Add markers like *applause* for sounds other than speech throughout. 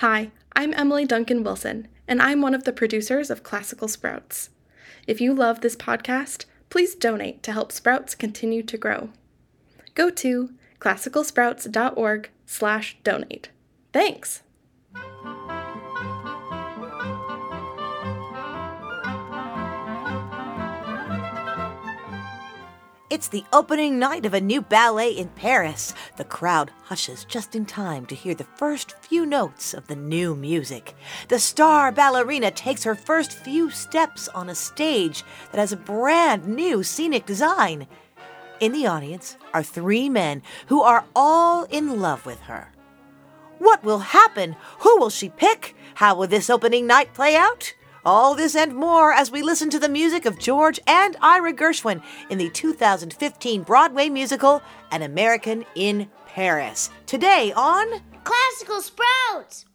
Hi, I'm Emily Duncan Wilson, and I'm one of the producers of Classical Sprouts. If you love this podcast, please donate to help Sprouts continue to grow. Go to classicalsprouts.org/donate. Thanks. It's the opening night of a new ballet in Paris. The crowd hushes just in time to hear the first few notes of the new music. The star ballerina takes her first few steps on a stage that has a brand new scenic design. In the audience are three men who are all in love with her. What will happen? Who will she pick? How will this opening night play out? All this and more as we listen to the music of George and Ira Gershwin in the 2015 Broadway musical An American in Paris. Today on Classical Sprouts!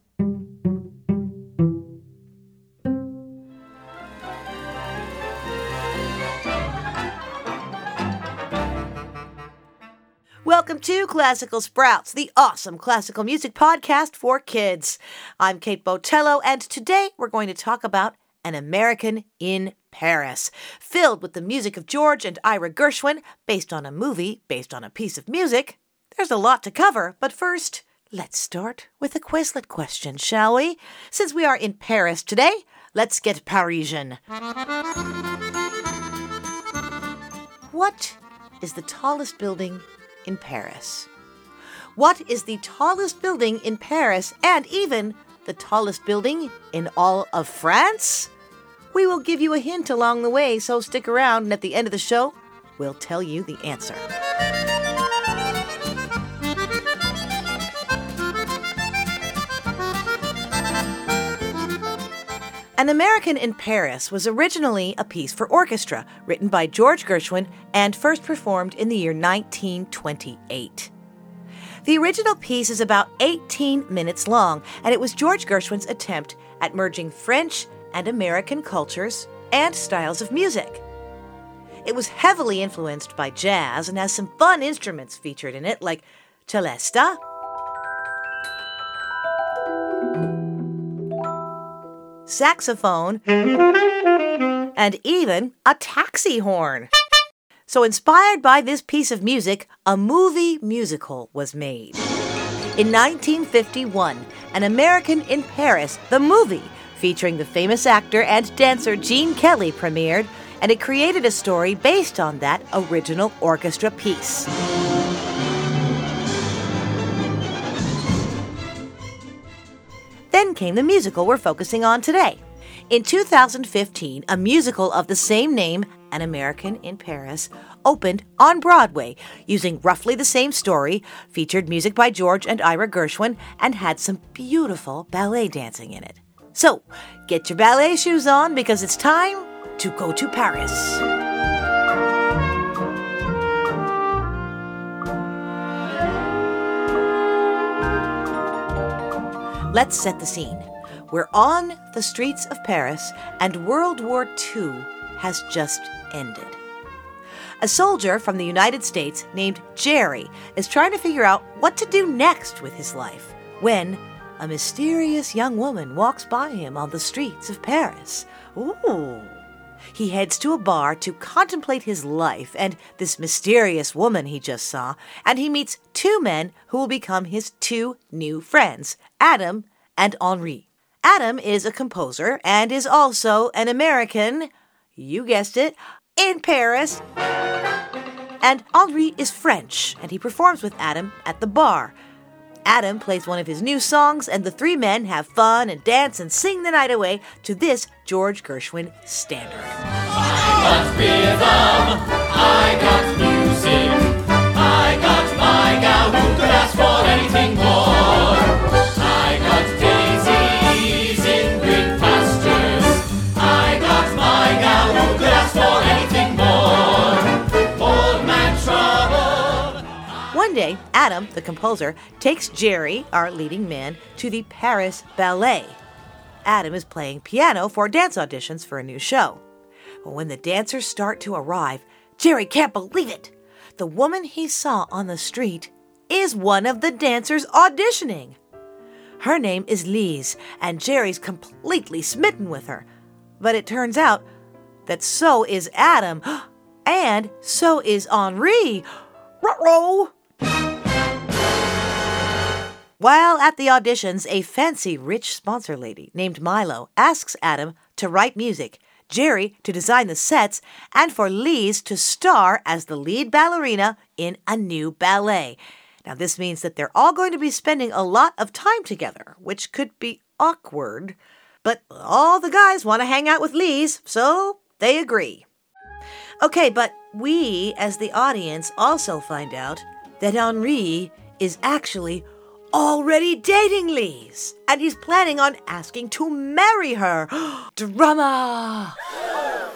Welcome to Classical Sprouts, the awesome classical music podcast for kids. I'm Kate Botello, and today we're going to talk about An American in Paris, filled with the music of George and Ira Gershwin, based on a movie based on a piece of music. There's a lot to cover, but first, let's start with a Quizlet question, shall we? Since we are in Paris today, let's get Parisian. What is the tallest building in Paris? What is the tallest building in Paris and even the tallest building in all of France? We will give you a hint along the way, so stick around, and at the end of the show, we'll tell you the answer. An American in Paris was originally a piece for orchestra written by George Gershwin and first performed in the year 1928. The original piece is about 18 minutes long, and it was George Gershwin's attempt at merging French and American cultures and styles of music. It was heavily influenced by jazz and has some fun instruments featured in it, like celesta, saxophone, and even a taxi horn. So, inspired by this piece of music, a movie musical was made. In 1951, An American in Paris, the movie, featuring the famous actor and dancer Gene Kelly, premiered, and it created a story based on that original orchestra piece. Then came the musical we're focusing on today. In 2015, a musical of the same name, An American in Paris, opened on Broadway using roughly the same story, featured music by George and Ira Gershwin, and had some beautiful ballet dancing in it. So, get your ballet shoes on because it's time to go to Paris. Let's set the scene. We're on the streets of Paris, and World War II has just ended. A soldier from the United States named Jerry is trying to figure out what to do next with his life when a mysterious young woman walks by him on the streets of Paris. Ooh. He heads to a bar to contemplate his life and this mysterious woman he just saw, and he meets two men who will become his two new friends, Adam and Henri. Adam is a composer and is also an American, you guessed it, in Paris. And Henri is French, and he performs with Adam at the bar. Adam plays one of his new songs, and the three men have fun and dance and sing the night away to this George Gershwin standard. I got I got music, I got my gal who could ask for anything more. One day, Adam, the composer, takes Jerry, our leading man, to the Paris Ballet. Adam is playing piano for dance auditions for a new show. When the dancers start to arrive, Jerry can't believe it. The woman he saw on the street is one of the dancers auditioning. Her name is Lise, and Jerry's completely smitten with her. But it turns out that so is Adam, *gasps* and so is Henri. Ruh-roh! While at the auditions, a fancy rich sponsor lady named Milo asks Adam to write music, Jerry to design the sets, and for Lise to star as the lead ballerina in a new ballet. Now, this means that they're all going to be spending a lot of time together, which could be awkward, but all the guys want to hang out with Lise, so they agree. Okay, but we, as the audience, also find out that Henri is actually already dating Lise, and he's planning on asking to marry her. *gasps* Drama! *gasps*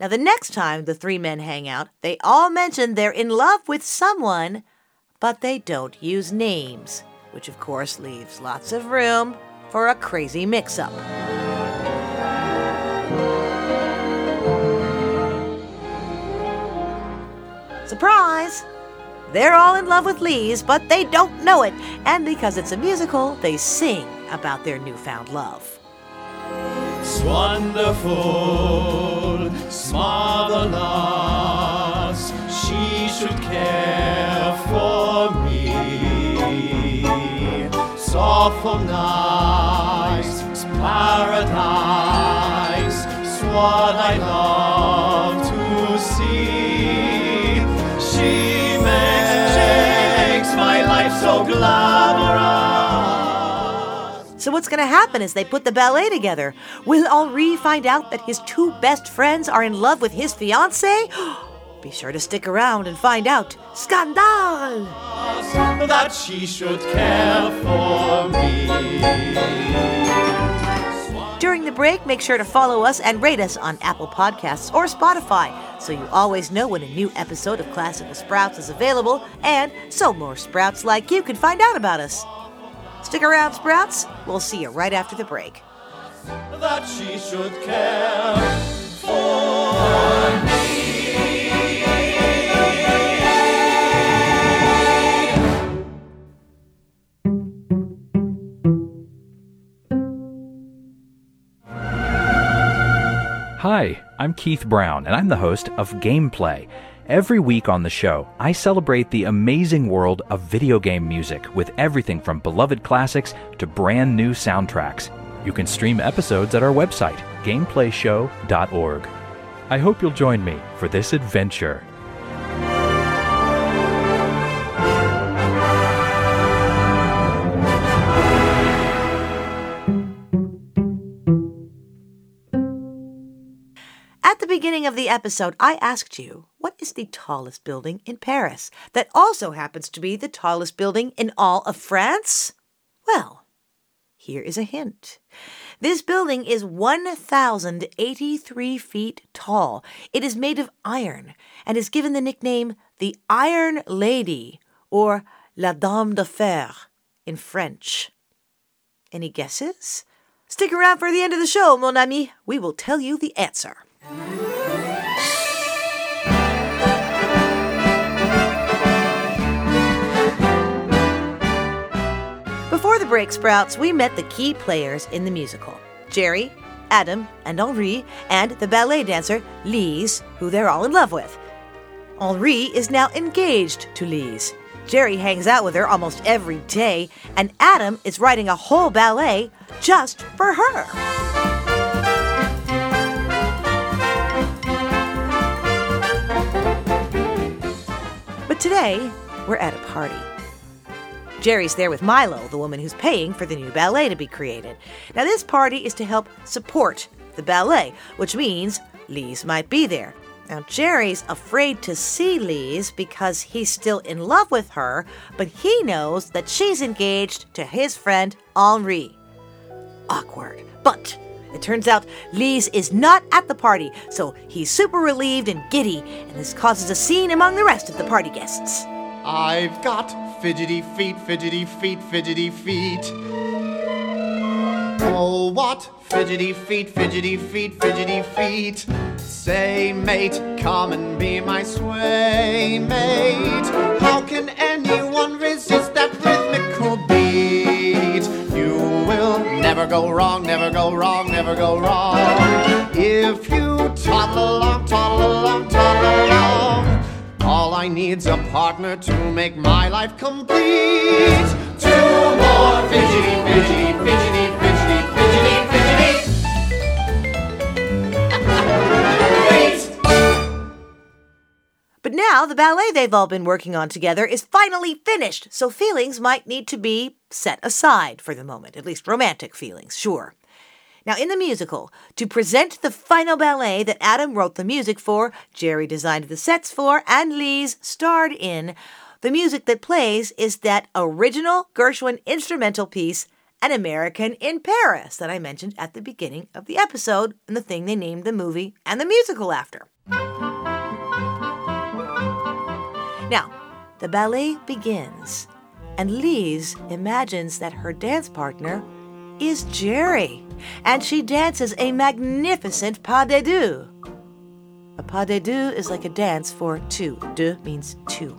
Now, the next time the three men hang out, they all mention they're in love with someone, but they don't use names, which of course leaves lots of room for a crazy mix up. Surprise! They're all in love with Lise, but they don't know it. And because it's a musical, they sing about their newfound love. It's wonderful, it's marvelous. She should care for me. Awful nice, it's paradise. It's what I love to see. So glamorous. So, what's going to happen as they put the ballet together? Will Henri find out that his two best friends are in love with his fiancée? *gasps* Be sure to stick around and find out. Scandal! that she should care for me. During the break, make sure to follow us and rate us on Apple Podcasts or Spotify so you always know when a new episode of Classical Sprouts is available and so more sprouts like you can find out about us. Stick around, Sprouts. We'll see you right after the break. That she should care for me. Hi, I'm Keith Brown, and I'm the host of Gameplay. Every week on the show, I celebrate the amazing world of video game music with everything from beloved classics to brand new soundtracks. You can stream episodes at our website, gameplayshow.org. I hope you'll join me for this adventure. Episode, I asked you, what is the tallest building in Paris that also happens to be the tallest building in all of France? Well, here is a hint. This building is 1,083 feet tall. It is made of iron and is given the nickname the Iron Lady or La Dame de Fer in French. Any guesses? Stick around for the end of the show, mon ami. We will tell you the answer. Before the break sprouts, we met the key players in the musical Jerry, Adam, and Henri, and the ballet dancer Lise, who they're all in love with. Henri is now engaged to Lise. Jerry hangs out with her almost every day, and Adam is writing a whole ballet just for her. But today, we're at a party. Jerry's there with Milo, the woman who's paying for the new ballet to be created. Now, this party is to help support the ballet, which means Lise might be there. Now, Jerry's afraid to see Lise because he's still in love with her, but he knows that she's engaged to his friend Henri. Awkward. But it turns out Lise is not at the party, so he's super relieved and giddy, and this causes a scene among the rest of the party guests. I've got fidgety feet, fidgety feet, fidgety feet. Oh, what fidgety feet, fidgety feet, fidgety feet. Say, mate, come and be my sway mate. How can anyone resist that rhythmical beat? You will never go wrong, never go wrong, never go wrong. If you toddle along, toddle along, toddle along, all I need's a partner to make my life complete. Two more fidgety, fidgety, fidgety, fidgety, fidgety, fidgety. *laughs* But now the ballet they've all been working on together is finally finished, so feelings might need to be set aside for the moment, at least romantic feelings, sure. Now, in the musical, to present the final ballet that Adam wrote the music for, Jerry designed the sets for, and Lise starred in, the music that plays is that original Gershwin instrumental piece, An American in Paris, that I mentioned at the beginning of the episode, and the thing they named the movie and the musical after. Now, the ballet begins, and Lise imagines that her dance partner is Jerry, and she dances a magnificent pas de deux. A pas de deux is like a dance for two. Deux means two.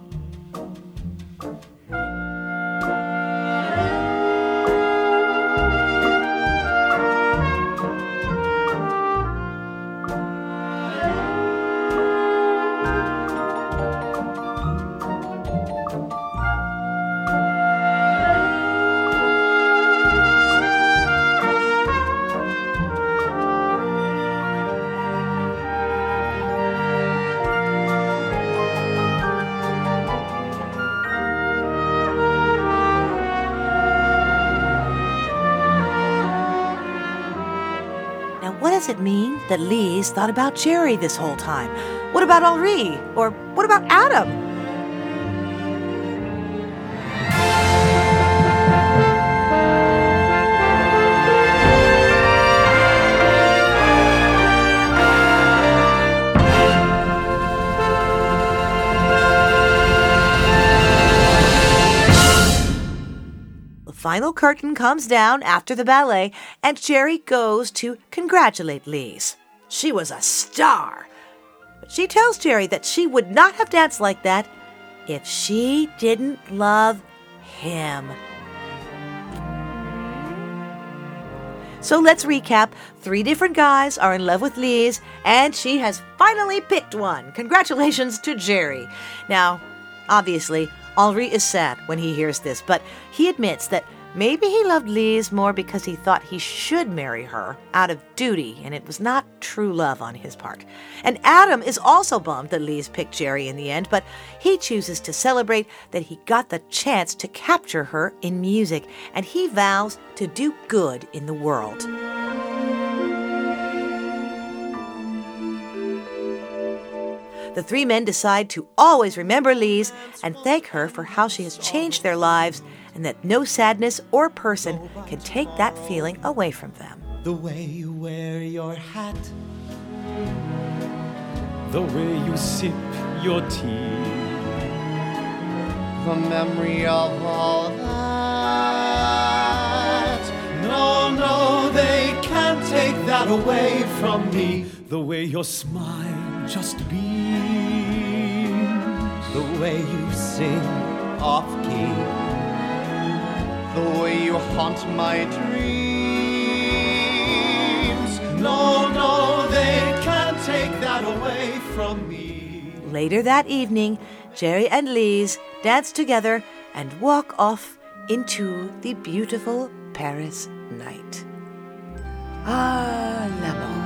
Does it mean that Lise thought about Jerry this whole time? What about Henri? Or what about Adam? Final curtain comes down after the ballet, and Jerry goes to congratulate Lise. She was a star. But she tells Jerry that she would not have danced like that if she didn't love him. So let's recap. Three different guys are in love with Lise, and she has finally picked one. Congratulations to Jerry. Now, obviously, Henri is sad when he hears this, but he admits that maybe he loved Lise more because he thought he should marry her out of duty, and it was not true love on his part. And Adam is also bummed that Lise picked Jerry in the end, but he chooses to celebrate that he got the chance to capture her in music, and he vows to do good in the world. The three men decide to always remember Lise and thank her for how she has changed their lives and that no sadness or person can take that feeling away from them. The way you wear your hat, the way you sip your tea. The memory of all that. No, no, they can't take that away from me. The way your smile just beams. The way you sing off key. The way you haunt my dreams. No, no, they can't take that away from me. Later that evening, Jerry and Lise dance together and walk off into the beautiful Paris night. Ah, l'amour.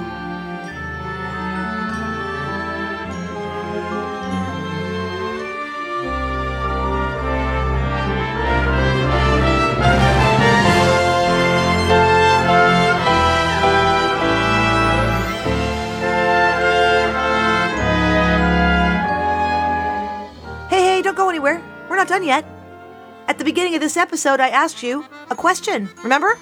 Not done yet. At the beginning of this episode, I asked you a question, remember?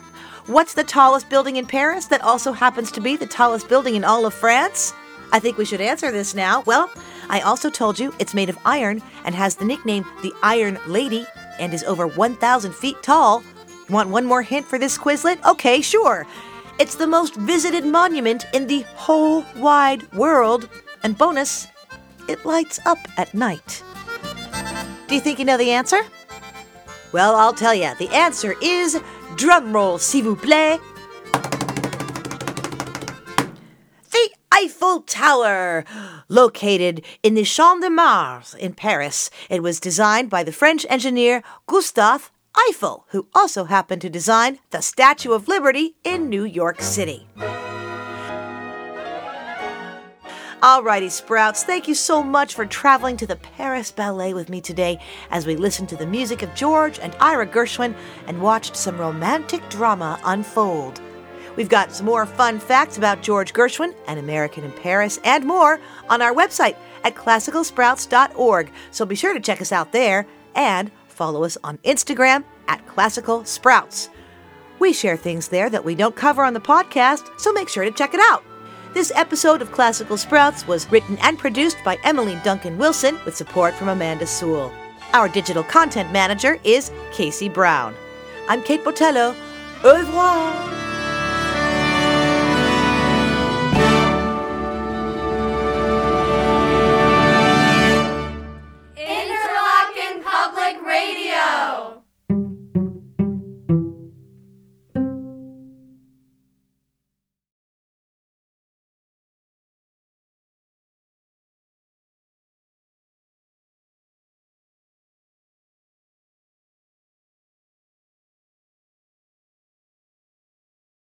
What's the tallest building in Paris that also happens to be the tallest building in all of France? I think we should answer this now. Well, I also told you it's made of iron and has the nickname the Iron Lady and is over 1,000 feet tall. Want one more hint for this Quizlet? Okay, sure. It's the most visited monument in the whole wide world. And bonus, it lights up at night. Do you think you know the answer? Well, I'll tell you. The answer is drumroll, s'il vous plaît. The Eiffel Tower, located in the Champ de Mars in Paris, it was designed by the French engineer Gustave Eiffel, who also happened to design the Statue of Liberty in New York City. Alrighty, Sprouts, thank you so much for traveling to the Paris Ballet with me today as we listened to the music of George and Ira Gershwin and watched some romantic drama unfold. We've got some more fun facts about George Gershwin, an American in Paris, and more on our website at classicalsprouts.org, so be sure to check us out there and follow us on Instagram at Classical Sprouts. We share things there that we don't cover on the podcast, so make sure to check it out. This episode of Classical Sprouts was written and produced by Emily Duncan Wilson with support from Amanda Sewell. Our digital content manager is Casey Brown. I'm Kate Botello. Au revoir!